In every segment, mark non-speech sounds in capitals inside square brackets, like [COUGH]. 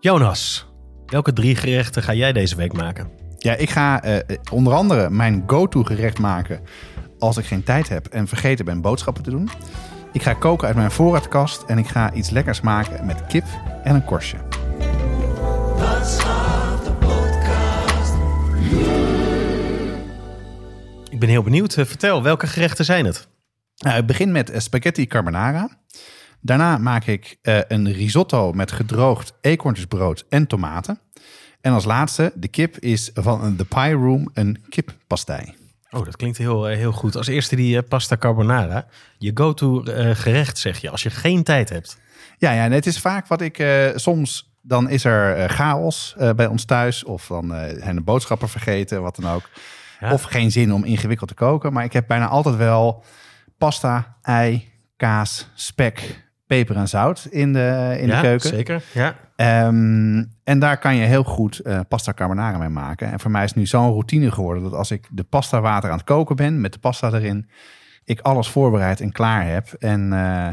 Jonas, welke drie gerechten ga jij deze week maken? Ja, ik ga eh, onder andere mijn go-to gerecht maken als ik geen tijd heb en vergeten ben boodschappen te doen. Ik ga koken uit mijn voorraadkast en ik ga iets lekkers maken met kip en een korstje. Ik ben heel benieuwd. Eh, Vertel, welke gerechten zijn het? Nou, ik begin met eh, spaghetti carbonara. Daarna maak ik eh, een risotto met gedroogd eekhoorntjesbrood en tomaten. En als laatste, de kip is van The Pie Room een kippastei. Oh, dat klinkt heel, eh, heel goed. Als eerste die eh, pasta carbonara. Je go-to gerecht, zeg je, als je geen tijd hebt. Ja, ja, en het is vaak wat ik soms. Dan is er chaos bij ons thuis. Of dan zijn de boodschappen vergeten, wat dan ook. Ja. Of geen zin om ingewikkeld te koken. Maar ik heb bijna altijd wel pasta, ei, kaas, spek, peper en zout in de, in ja, de keuken. zeker. Ja. Ehm, en daar kan je heel goed eh, pasta carbonara mee maken. En voor mij is het nu zo'n routine geworden dat als ik de pasta water aan het koken ben met de pasta erin, ik alles voorbereid en klaar heb. En eh,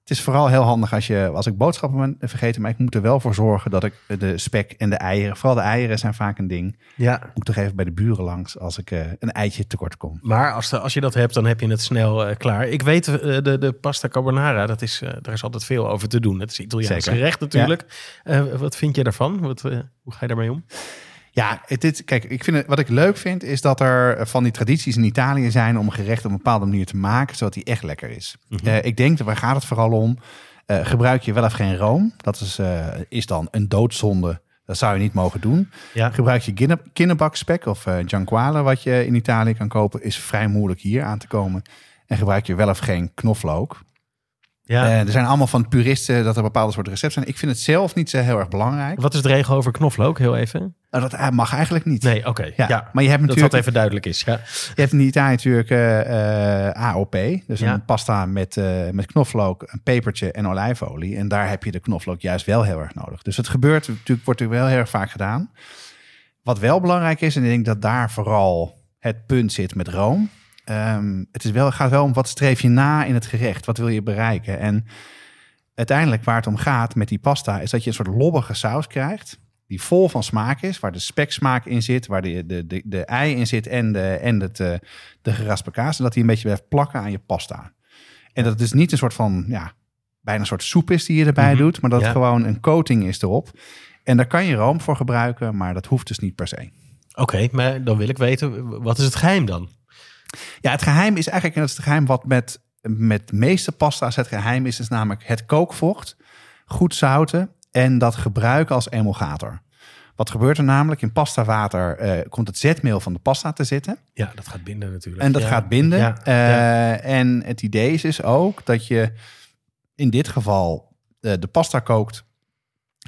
het is vooral heel handig als, je, als ik boodschappen ben vergeten, maar ik moet er wel voor zorgen dat ik de spek en de eieren, vooral de eieren zijn vaak een ding, ja. moet toch even bij de buren langs als ik eh, een eitje tekort kom. Maar als, de, als je dat hebt, dan heb je het snel eh, klaar. Ik weet, eh, de, de pasta carbonara, dat is, eh, daar is altijd veel over te doen. Het is Italiaans Zeker. gerecht natuurlijk. Eh, wat vind je daarvan? Wat, eh, hoe ga je daarmee om? Ja, het, dit, kijk, ik vind het, wat ik leuk vind is dat er van die tradities in Italië zijn om een gerecht op een bepaalde manier te maken, zodat die echt lekker is. Eh, ik denk, dat waar gaat het vooral om? Eh, gebruik je wel of geen room? Dat is, eh, is dan een doodzonde. Dat zou je niet mogen doen. Ja. Gebruik je kinderbakspek of eh gianquale, wat je in Italië kan kopen, is vrij moeilijk hier aan te komen. En gebruik je wel of geen knoflook. Ja. Eh, er zijn allemaal van puristen dat er bepaalde soorten recepten zijn. Ik vind het zelf niet zo heel erg belangrijk. Wat is de regel over knoflook? Heel even. Nou, dat eh, mag eigenlijk niet. Nee, oké. Ja, Ja, maar je hebt natuurlijk dat even duidelijk is. Ja. Je hebt in Italië natuurlijk eh, eh, AOP. Dus Ja. een pasta met, met knoflook, een pepertje en olijfolie. En daar heb je de knoflook juist wel heel erg nodig. Dus het gebeurt natuurlijk, wordt natuurlijk wel heel erg vaak gedaan. Wat wel belangrijk is, en ik denk dat daar vooral het punt zit met room. Ehm, het is wel, gaat wel om wat streef je na in het gerecht? Wat wil je bereiken? En uiteindelijk waar het om gaat met die pasta... is dat je een soort lobbige saus krijgt... die vol van smaak is, waar de speksmaak in zit... waar de, de, de, de ei in zit en de, en het, eh, de geraspte kaas... en dat die een beetje blijft plakken aan je pasta. En dat het dus niet een soort van... ja, bijna een soort soep is die je erbij Mhm. doet... maar dat Ja. het gewoon een coating is erop... En daar kan je room voor gebruiken, maar dat hoeft dus niet per se. Oké, maar dan wil ik weten, wat is het geheim dan? Ja, het geheim is eigenlijk, en dat is het geheim wat met, met de meeste pasta's het geheim is, is namelijk het kookvocht, goed zouten en dat gebruiken als emulgator. Wat gebeurt er namelijk? In pastawater eh komt het zetmeel van de pasta te zitten. Ja, dat gaat binden natuurlijk. En dat Ja. gaat binden. Ja, Eh, ja. En het idee is dus ook dat je in dit geval eh, de pasta kookt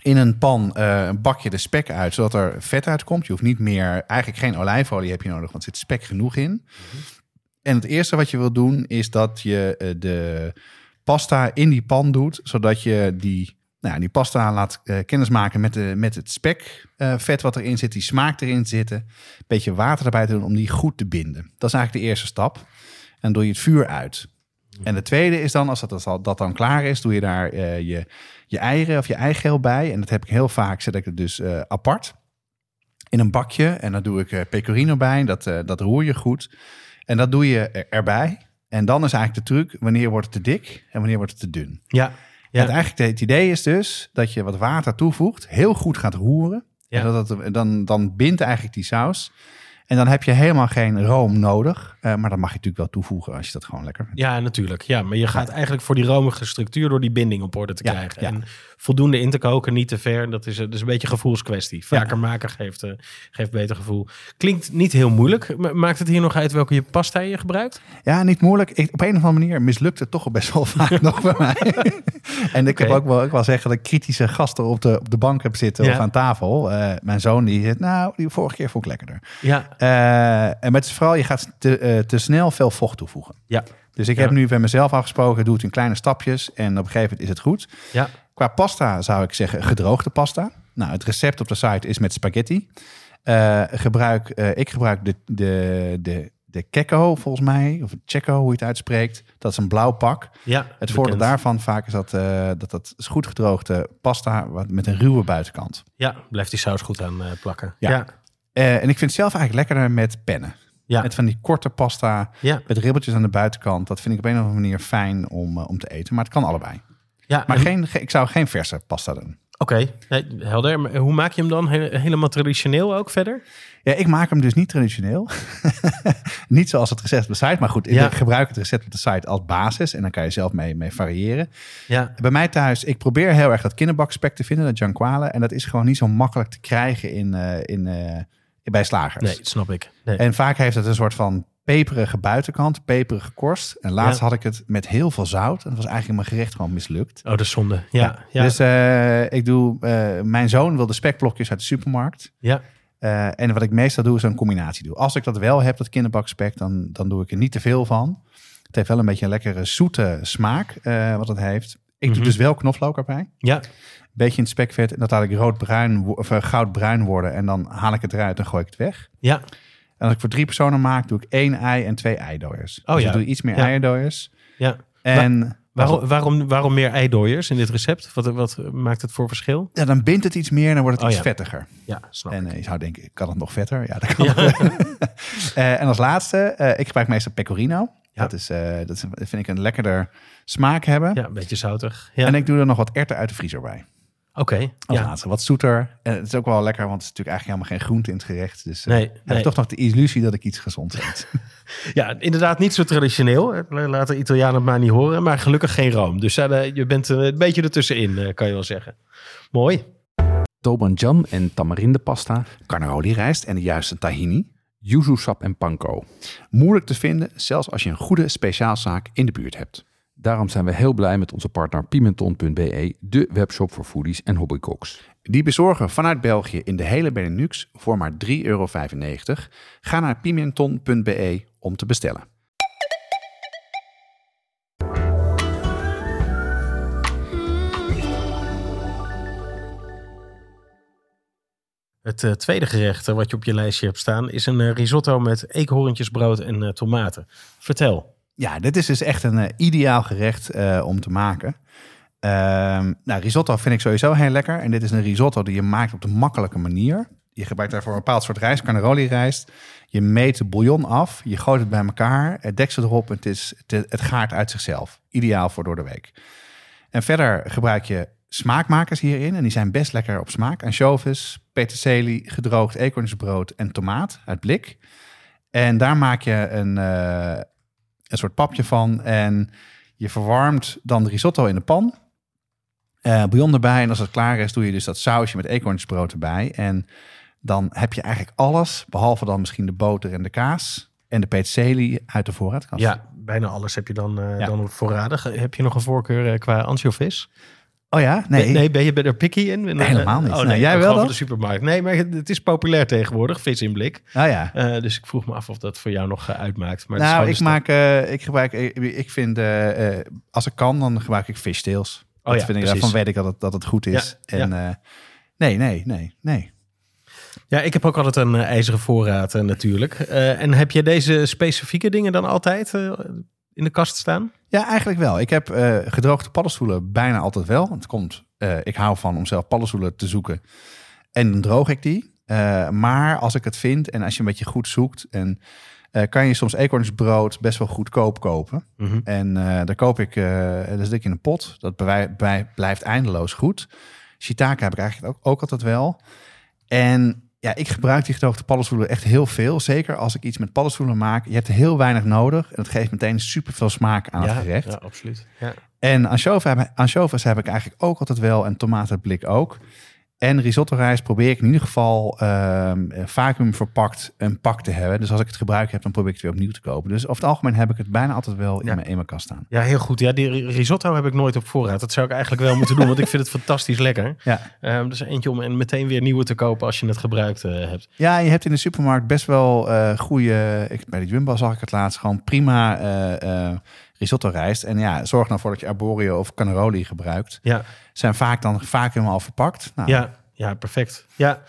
in een pan, eh, een bakje de spek uit, zodat er vet uitkomt. Je hoeft niet meer, eigenlijk geen olijfolie heb je nodig, want er zit spek genoeg in. Mhm. En het eerste wat je wil doen is dat je eh, de pasta in die pan doet, zodat je die, nou, ja, die pasta laat eh, kennismaken met, de, met het spekvet vet wat erin zit, die smaak erin zitten. Een beetje water erbij te doen om die goed te binden. Dat is eigenlijk de eerste stap. En dan doe je het vuur uit. En de tweede is dan, als dat, als dat dan klaar is, doe je daar je, je eieren of je eigeel bij. En dat heb ik heel vaak, zet ik het dus eh, apart in een bakje. En dan doe ik eh, pecorino bij. Dat, eh, dat roer je goed. En dat doe je er- erbij. En dan is eigenlijk de truc, wanneer wordt het te dik en wanneer wordt het te dun. Ja, Ja. En eigenlijk het idee is dus dat je wat water toevoegt, heel goed gaat roeren. Ja. En dat het, dan, dan bindt eigenlijk die saus. En dan heb je helemaal geen room nodig. Eh, maar dat mag je natuurlijk wel toevoegen als je dat gewoon lekker vindt. Ja, natuurlijk. Ja, maar je gaat eigenlijk voor die romige structuur door die binding op orde te Ja, krijgen. ja. En voldoende in te koken, niet te ver. Dat is, dat is een beetje een gevoelskwestie. Vaker maken geeft, eh, geeft beter gevoel. Klinkt niet heel moeilijk. Ma- Maakt het hier nog uit welke je pasta je gebruikt? Ja, niet moeilijk. Ik, op een of andere manier mislukt het toch best wel [LAUGHS] vaak nog bij mij. [LAUGHS] en ik heb ook wel, ik wel zeggen dat ik kritische gasten op de, op de bank heb zitten Ja. of aan tafel. Eh, mijn zoon die zegt, nou, die vorige keer vond ik lekkerder. Ja, en met vooral, je gaat te, te snel veel vocht toevoegen. ja, Dus ik Ja. heb nu bij mezelf afgesproken, doe het in kleine stapjes. En op een gegeven moment is het goed. ja. Qua pasta zou ik zeggen gedroogde pasta. Nou, het recept op de site is met spaghetti. Eh, gebruik, eh, ik gebruik de, de, de, de Kekko, volgens mij. Of Checo, hoe je het uitspreekt. Dat is een blauw pak. Ja, Het voordeel daarvan vaak is dat, eh, dat dat is goed gedroogde pasta wat- met een ruwe buitenkant. Ja, blijft die saus goed aan plakken. Ja. Ja, en ik vind het zelf eigenlijk lekkerder met pennen. ja, Met van die korte pasta ja. met ribbeltjes aan de buitenkant. Dat vind ik op een of andere manier fijn om, om te eten. Maar het kan allebei. Ja. Maar en- geen, ge- ik zou geen verse pasta doen. Oké, nee, helder. Maar hoe maak je hem dan? He- helemaal traditioneel ook verder? Ja, ik maak hem dus niet traditioneel. [LAUGHS] niet zoals het recept op de site. Maar goed, Ja. ik gebruik het recept op de site als basis. En dan kan je zelf mee, mee variëren. Ja, Bij mij thuis, ik probeer heel erg dat kinderbakspek te vinden, dat Gianquale. En dat is gewoon niet zo makkelijk te krijgen in, eh, in, eh, bij slagers. nee, snap ik. Nee. En vaak heeft het een soort van peperige buitenkant, peperige korst. En laatst Ja. had ik het met heel veel zout. En dat was eigenlijk mijn gerecht gewoon mislukt. Oh, dat is zonde. Ja, ja, Dus eh, ik doe, eh, mijn zoon wil de spekblokjes uit de supermarkt. ja. Eh, en wat ik meestal doe, is een combinatie doen. Als ik dat wel heb, dat kinderbakspek, dan, dan doe ik er niet te veel van. Het heeft wel een beetje een lekkere zoete smaak, wat het heeft. Ik Mhm. doe dus wel knoflook erbij. ja. Beetje in het spekvet. En dat laat ik roodbruin of goudbruin worden. En dan haal ik het eruit en gooi ik het weg. ja. En als ik voor drie personen maak, doe ik één ei en twee eidooiers. Oh dus ja. ik doe iets meer Ja. eidooiers. ja. En Waarom, waarom, waarom meer eidooiers in dit recept? Wat, wat maakt het voor verschil? ja, dan bindt het iets meer en dan wordt het Oh iets ja. vettiger. Ja, snap En ik. eh, je zou denken, kan het nog vetter? Ja, dat kan. [LAUGHS] Eh, en als laatste, eh, ik gebruik meestal pecorino. Ja. Dat, is, dat vind ik een lekkerder smaak hebben. Ja, een beetje zoutig. Ja. En ik doe er nog wat erwten uit de vriezer bij. Oké, Als ja. laatste, wat zoeter. En het is ook wel lekker, want het is natuurlijk eigenlijk helemaal geen groente in het gerecht. Dus eh, Nee, heb nee. ik toch nog de illusie dat ik iets gezonds eet. [LAUGHS] [LAUGHS] ja, inderdaad niet zo traditioneel. Laat de Italianen het maar niet horen. Maar gelukkig geen room. Dus eh, je bent eh, een beetje ertussenin, eh, kan je wel zeggen. Mooi. Tobanjam en tamarindepasta, Carnaroli rijst en de juiste tahini. yuzu sap en panko. Moeilijk te vinden, zelfs als je een goede speciaalzaak in de buurt hebt. Daarom zijn we heel blij met onze partner Pimenton.be, de webshop voor foodies en hobbycooks. Die bezorgen vanuit België in de hele Benelux voor maar 3,95 euro. Ga naar pimenton.be om te bestellen. Het eh, tweede gerecht wat je op je lijstje hebt staan... is een eh, risotto met eekhoorntjesbrood en eh, tomaten. Vertel. Ja, dit is dus echt een eh, ideaal gerecht eh, om te maken. Ehm, nou, risotto vind ik sowieso heel lekker. En dit is een risotto die je maakt op de makkelijke manier. Je gebruikt daarvoor een bepaald soort rijst, carnaroli rijst. Je meet de bouillon af, je gooit het bij elkaar, het deksel erop en het, is, het, uit zichzelf. Ideaal voor door de week. En verder gebruik je smaakmakers hierin en die zijn best lekker op smaak. Anchovies, peterselie, gedroogd eekhoornsbrood en tomaat uit blik. En daar maak je een, eh, een soort papje van en je verwarmt dan de risotto in de pan. Eh bouillon erbij en als het klaar is doe je dus dat sausje met eekhoornsbrood erbij. En dan heb je eigenlijk alles, behalve dan misschien de boter en de kaas en de peterselie uit de voorraadkast. Ja, bijna alles heb je dan, eh Ja. dan voorradig. Heb je nog een voorkeur eh, qua anchovies? Oh ja? Nee. Nee, ben je er picky in? En dan, Helemaal eh, niet. Oh, Nee, nee, jij wel dan? de supermarkt. Nee, maar het is populair tegenwoordig, vis in blik. Oh ja. Eh, dus ik vroeg me af of dat voor jou nog eh, uitmaakt. Maar nou, ik de maak, eh, ik gebruik, ik, ik vind, eh, eh, als ik kan, dan gebruik ik fishtails. Oh dat ja, vind ik, daarvan weet ik dat het, dat het goed is. Ja, en eh, nee, nee, nee, nee. Ja, ik heb ook altijd een eh, ijzeren voorraad eh, natuurlijk. Eh, en heb je deze specifieke dingen dan altijd eh, in de kast staan? Ja, eigenlijk wel. Ik heb eh, gedroogde paddenstoelen bijna altijd wel. Het komt, eh, ik hou van om zelf paddenstoelen te zoeken. En dan droog ik die. Eh, maar als ik het vind en als je een beetje goed zoekt... En, kan je soms eekhoornsbrood best wel goedkoop kopen. Mhm. En daar koop ik, dat zit ik in een pot. Dat bij, bij, blijft eindeloos goed. Shiitake heb ik eigenlijk ook, ook altijd wel. En ja, ik gebruik die gedroogde paddenstoelen echt heel veel. Zeker als ik iets met paddenstoelen maak. Je hebt heel weinig nodig. En het geeft meteen super veel smaak aan ja, het gerecht. Ja, absoluut. Ja. En anchovies heb, anchovies heb ik eigenlijk ook altijd wel. En tomatenblik ook. En risotto rijst probeer ik in ieder geval ehm vacuüm verpakt een pak te hebben. Dus als ik het gebruik heb, dan probeer ik het weer opnieuw te kopen. Dus over het algemeen heb ik het bijna altijd wel in, Ja. mijn, in mijn kast staan. ja, heel goed. Ja, die risotto heb ik nooit op voorraad. Dat zou ik eigenlijk wel moeten doen, want ik vind het [LAUGHS] fantastisch lekker. Ja. Ehm dus eentje om en meteen weer nieuwe te kopen als je het gebruikt eh, hebt. Ja, je hebt in de supermarkt best wel eh goede. Ik, bij de Jumbo zag ik het laatst gewoon prima eh, risotto rijst. En ja, zorg nou voor dat je arborio of cannaroli gebruikt. Ja, Zijn vaak dan vaak helemaal al verpakt. Nou, ja, ja perfect. Ja.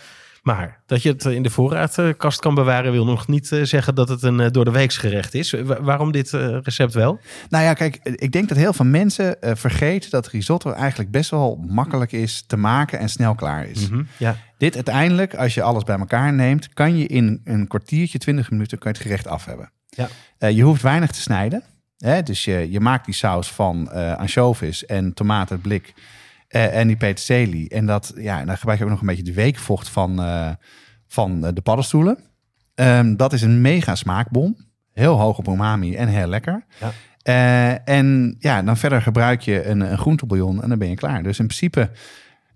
Maar dat je het in de voorraadkast kan bewaren, wil nog niet eh, zeggen dat het een eh, door de weeks gerecht is. Wa- waarom dit eh, recept wel? Nou ja, kijk, ik denk dat heel veel mensen vergeten dat risotto eigenlijk best wel makkelijk is te maken en snel klaar is. Mhm. Ja. Dit uiteindelijk, als je alles bij elkaar neemt, kan je in een kwartiertje, 20 minuten, kan je het gerecht af hebben. Ja. Je hoeft weinig te snijden. Hè? Dus je, je maakt die saus van eh anchovies en tomatenblik eh, en die peterselie. En dat, ja, en dan gebruik je ook nog een beetje de weekvocht van, eh, van de paddenstoelen. Ehm, dat is een mega smaakbom. Heel hoog op umami en heel lekker. Ja. En ja, dan verder gebruik je een, een groentebouillon en dan ben je klaar. Dus in principe,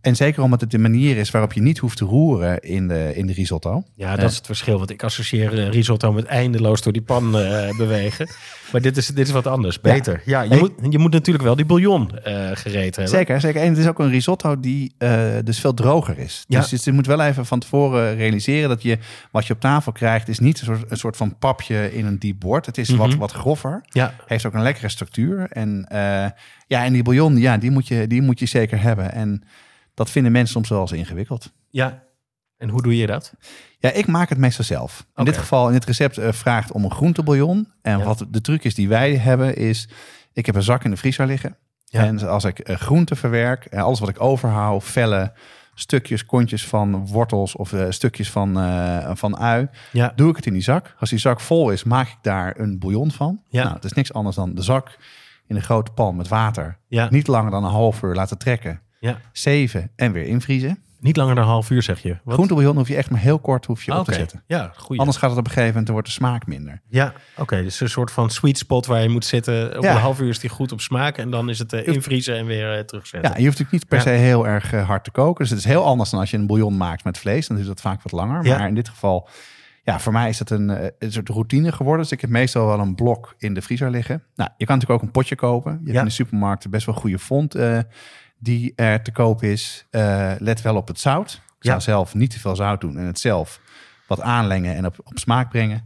en zeker omdat het de manier is waarop je niet hoeft te roeren in de, in de risotto. Ja, dat is het verschil. Want ik associeer eh, risotto met eindeloos door die pan eh, [LAUGHS] bewegen. Maar dit is, dit is wat anders. Beter. Ja, je, moet, je moet natuurlijk wel die bouillon eh gereed hebben. Zeker, zeker. En het is ook een risotto die eh, dus veel droger is. Ja. Dus, je moet wel even van tevoren realiseren dat je wat je op tafel krijgt, is niet een soort, een soort van papje in een diep bord. Het is wat, Mhm. wat groffer. Ja, Heeft ook een lekkere structuur. En eh, ja, en die bouillon, ja, die moet, je, die moet je zeker hebben. En dat vinden mensen soms wel eens ingewikkeld. ja. En hoe doe je dat? Ja, ik maak het meestal zelf. In dit geval, in dit recept eh, vraagt om een groentebouillon. En Ja. wat de truc is die wij hebben, is... Ik heb een zak in de vriezer liggen. Ja. En als ik eh, groenten verwerk, en alles wat ik overhoud, vellen, stukjes, kontjes van wortels of eh, stukjes van, eh, van ui, Ja, doe ik het in die zak. Als die zak vol is, maak ik daar een bouillon van. Ja. Nou, het is niks anders dan de zak in een grote pan met water. ja, Niet langer dan een half uur laten trekken. Ja. Zeven en weer invriezen. Niet langer dan een half uur, zeg je. Wat? Groentebouillon hoef je echt maar heel kort hoef je Ah, op te Oké, zetten. ja, goeie. Anders gaat het op een gegeven moment, wordt de smaak minder. Ja, oké. dus een soort van sweet spot waar je moet zitten. Op Ja. een half uur is die goed op smaak. En dan is het eh, invriezen en weer eh, terugzetten. Ja, je hoeft natuurlijk niet per Ja. se heel erg eh, hard te koken. Dus het is heel anders dan als je een bouillon maakt met vlees. Dan duurt dat vaak wat langer. Ja. Maar in dit geval, ja, voor mij is het een, een soort routine geworden. Dus ik heb meestal wel een blok in de vriezer liggen. Nou, je kan natuurlijk ook een potje kopen. Je hebt in de supermarkt best wel goede font eh, die er te koop is. Eh, let wel op het zout. Ik zou Ja. zelf niet te veel zout doen en het zelf wat aanlengen en op, op smaak brengen.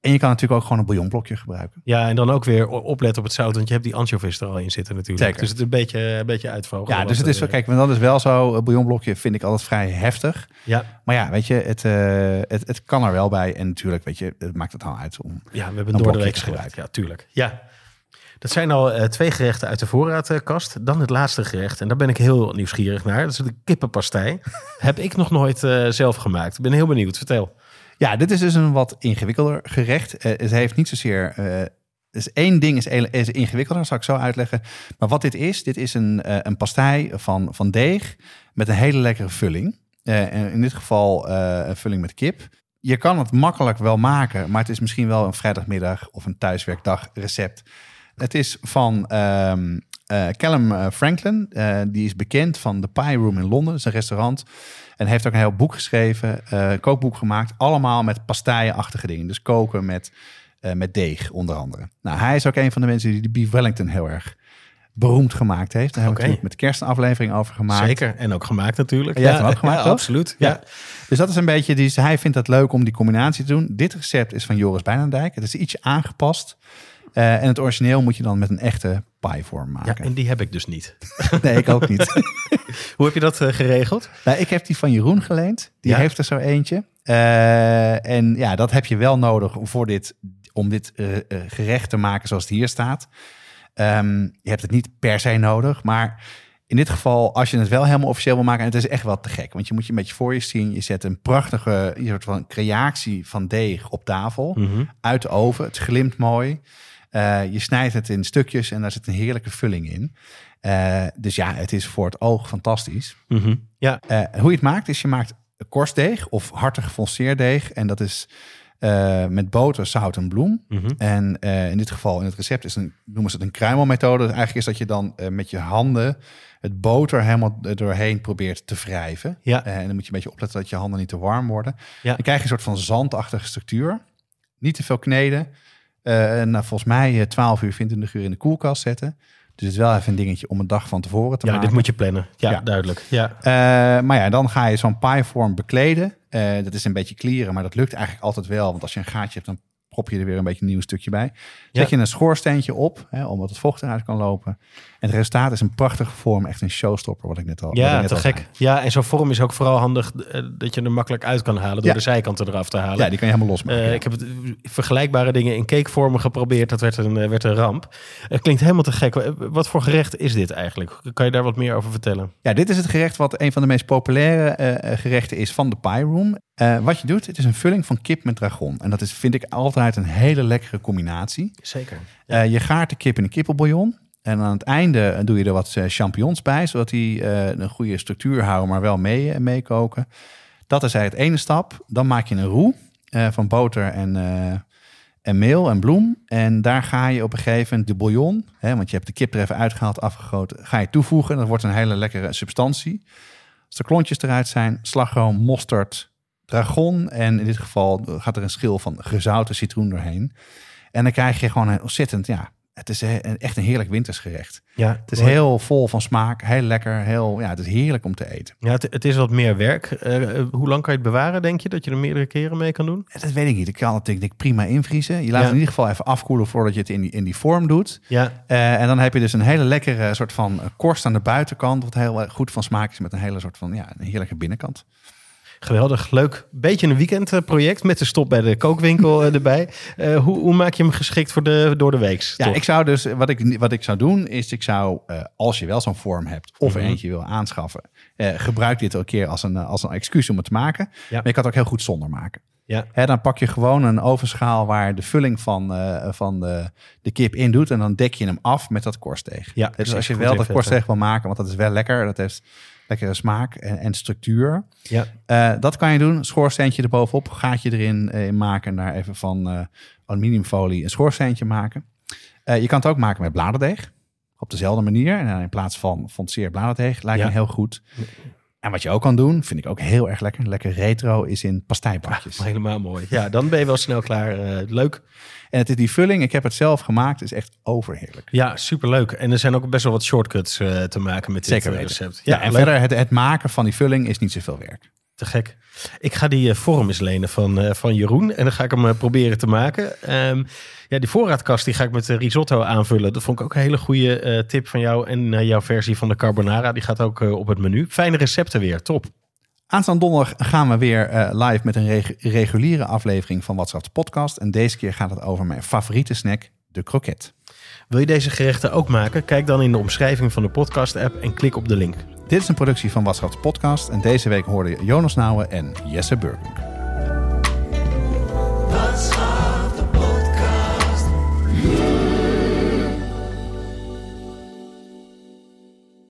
En je kan natuurlijk ook gewoon een bouillonblokje gebruiken. Ja, en dan ook weer opletten op het zout. Want je hebt die anchovies er al in zitten natuurlijk. Zeker. Dus het is een beetje, een beetje uitvogelen. Ja, dus het is zo, eh, kijk, maar dat is wel zo. Een bouillonblokje vind ik altijd vrij heftig. Ja, Maar ja, weet je, het, eh, het, het kan er wel bij. En natuurlijk, weet je, het maakt het al uit om. ja, we hebben Een door de week gebruikt. Ja, tuurlijk. Ja. Dat zijn al eh, twee gerechten uit de voorraadkast. Dan het laatste gerecht. En daar ben ik heel nieuwsgierig naar. Dat is de kippenpastei. [LAUGHS] Heb ik nog nooit eh, zelf gemaakt. Ik ben heel benieuwd. Vertel. Ja, dit is dus een wat ingewikkelder gerecht. Eh, het heeft niet zozeer. dus één ding is, is ingewikkelder, zal ik zo uitleggen. Maar wat dit is, dit is een, een pastei van, van deeg met een hele lekkere vulling. En in dit geval een vulling met kip. Je kan het makkelijk wel maken, maar het is misschien wel een vrijdagmiddag of een thuiswerkdag recept. Het is van ehm eh, Callum eh, Franklin. Eh, die is bekend van de Pie Room in Londen. Dat een restaurant. En heeft ook een heel boek geschreven, een kookboek gemaakt. Allemaal met pasteienachtige dingen. Dus koken met, met deeg, onder andere. Nou, hij is ook een van de mensen die de Beef Wellington heel erg beroemd gemaakt heeft. Daar hebben we met de kerst een aflevering over gemaakt. Zeker. En ook gemaakt natuurlijk. Jij hebt hem ook gemaakt, ja, absoluut. Ja. Ja. Dus dat is een beetje, die, hij vindt het leuk om die combinatie te doen. Dit recept is van Joris Bijnendijk. Het is ietsje aangepast. Eh, en het origineel moet je dan met een echte pie-vorm ja, maken. en die heb ik dus niet. [LAUGHS] Nee, ik ook niet. [LAUGHS] Hoe heb je dat eh, geregeld? nou, ik heb die van Jeroen geleend. Die Ja. heeft er zo eentje. Eh, en ja, dat heb je wel nodig voor dit, om dit gerecht te maken zoals het hier staat. Ehm, je hebt het niet per se nodig, maar in dit geval, als je het wel helemaal officieel wil maken, en het is echt wel te gek, want je moet je een beetje voor je zien. Je zet een prachtige soort van creatie van deeg op tafel, Mhm. uit de oven. Het glimt mooi. Eh, je snijdt het in stukjes en daar zit een heerlijke vulling in. Eh, dus ja, het is voor het oog fantastisch. Mhm. Ja, Eh, hoe je het maakt, is je maakt korstdeeg of hartig gefonceerd En dat is met boter, zout en bloem. Mhm. En in dit geval, in het recept, is een, noemen ze het een kruimelmethode. Dus eigenlijk is dat je dan met je handen het boter helemaal doorheen probeert te wrijven. Ja. En dan moet je een beetje opletten dat je handen niet te warm worden. Ja. Dan krijg je een soort van zandachtige structuur. Niet te veel kneden. Eh, en nou, volgens mij eh, 12 uur, 24 uur in de koelkast zetten. Dus het is wel even een dingetje om een dag van tevoren te ja maken. dit moet je plannen. Ja, Ja. duidelijk. Ja. Eh, maar ja, dan ga je zo'n pievorm bekleden. Eh, dat is een beetje klieren, maar dat lukt eigenlijk altijd wel. Want als je een gaatje hebt, dan prop je er weer een beetje een nieuw stukje bij. Zet Ja. je een schoorsteentje op, hè, omdat het vocht eruit kan lopen. En het resultaat is een prachtige vorm, echt een showstopper, wat ik net al Ja, net te al gek. zei. Ja, en zo'n vorm is ook vooral handig eh, dat je er makkelijk uit kan halen door Ja. de zijkanten eraf te halen. Ja, die kan je helemaal losmaken. Eh, ja. Ik heb het, vergelijkbare dingen in cakevormen geprobeerd. Dat werd een, eh, werd een ramp. Het klinkt helemaal te gek. Eh, Wat voor gerecht is dit eigenlijk? Kan je daar wat meer over vertellen? Ja, dit is het gerecht wat een van de meest populaire eh, eh, gerechten is van de Pie Room. Eh, wat je doet, het is een vulling van kip met dragon. En dat is, vind ik altijd een hele lekkere combinatie. Zeker. Eh, je gaart de kip in een kippenbouillon. En aan het einde doe je er wat eh, champignons bij, zodat die een goede structuur houden, maar wel mee, meekoken. Dat is eigenlijk het ene stap. Dan maak je een roux eh, van boter en, en meel en bloem. En daar ga je op een gegeven moment de bouillon, hè, want je hebt de kip er even uitgehaald, afgegoten, ga je toevoegen. Dat wordt een hele lekkere substantie. Als de klontjes eruit zijn, slagroom, mosterd, dragon. En in dit geval gaat er een schil van gezouten citroen doorheen. En dan krijg je gewoon een ontzettend, ja, het is eh, een- echt een heerlijk wintersgerecht. Ja, Het is heel vol van smaak, heel lekker, heel, ja, het is heerlijk om te eten. Ja, het, het is wat meer werk. Eh, eh, hoe lang kan je het bewaren, denk je? Dat je er meerdere keren mee kan doen? En Dat weet ik niet. Ik kan het denk ik prima invriezen. Je laat Ja. het in ieder geval even afkoelen voordat je het in die, in die vorm doet. Ja, en dan heb je dus een hele lekkere soort van korst aan de buitenkant, wat heel goed van smaak is met een hele soort van, ja, een heerlijke binnenkant. Geweldig. Leuk. Beetje een weekendproject met de stop bij de kookwinkel eh, erbij. Eh, hoe, hoe maak je hem geschikt voor de door de weeks? Ja, ik zou dus, wat ik, wat ik zou doen, is ik zou, eh, als je wel zo'n vorm hebt of Mhm. eentje wil aanschaffen, gebruik dit een keer als een, als een excuus om het te maken. Ja. Maar je kan het ook heel goed zonder maken. Ja. Hè, dan pak je gewoon een ovenschaal waar de vulling van, van de, de kip in doet. En dan dek je hem af met dat korstdeeg. Ja, dus als je wel dat korstdeeg wil maken, want dat is wel lekker. Dat heeft lekkere smaak en, en structuur. Ja. Eh, dat kan je doen. Schoorsteentje erbovenop, gaatje erin eh, maken. En daar even van eh, aluminiumfolie een schoorsteentje maken. Je kan het ook maken met bladerdeeg. Op dezelfde manier. En in plaats van fonceer bladerdeeg lijkt Ja. me heel goed. En wat je ook kan doen, vind ik ook heel erg lekker. Lekker retro is in pastijbakjes. Maar helemaal mooi. Ja, dan ben je wel snel klaar. Eh, leuk. En het is die vulling, ik heb het zelf gemaakt, is echt overheerlijk. Ja, superleuk. En er zijn ook best wel wat shortcuts eh, te maken met dit Zeker eh, recept. Ja, en leuk. verder, het, het maken van die vulling is niet zoveel werk. Te gek. Ik ga die eh, vorm eens lenen van, eh, van Jeroen. En dan ga ik hem eh, proberen te maken. Ehm, ja, die voorraadkast die ga ik met risotto aanvullen. Dat vond ik ook een hele goede tip van jou. En jouw versie van de carbonara, die gaat ook op het menu. Fijne recepten weer, top. Aanstaande donderdag gaan we weer live met een reg- reguliere aflevering van de podcast. En deze keer gaat het over mijn favoriete snack, de kroket. Wil je deze gerechten ook maken? Kijk dan in de omschrijving van de podcast-app en klik op de link. Dit is een productie van Watschaf de podcast. En deze week hoorde je Jonas Nouwen en Jesse Burger.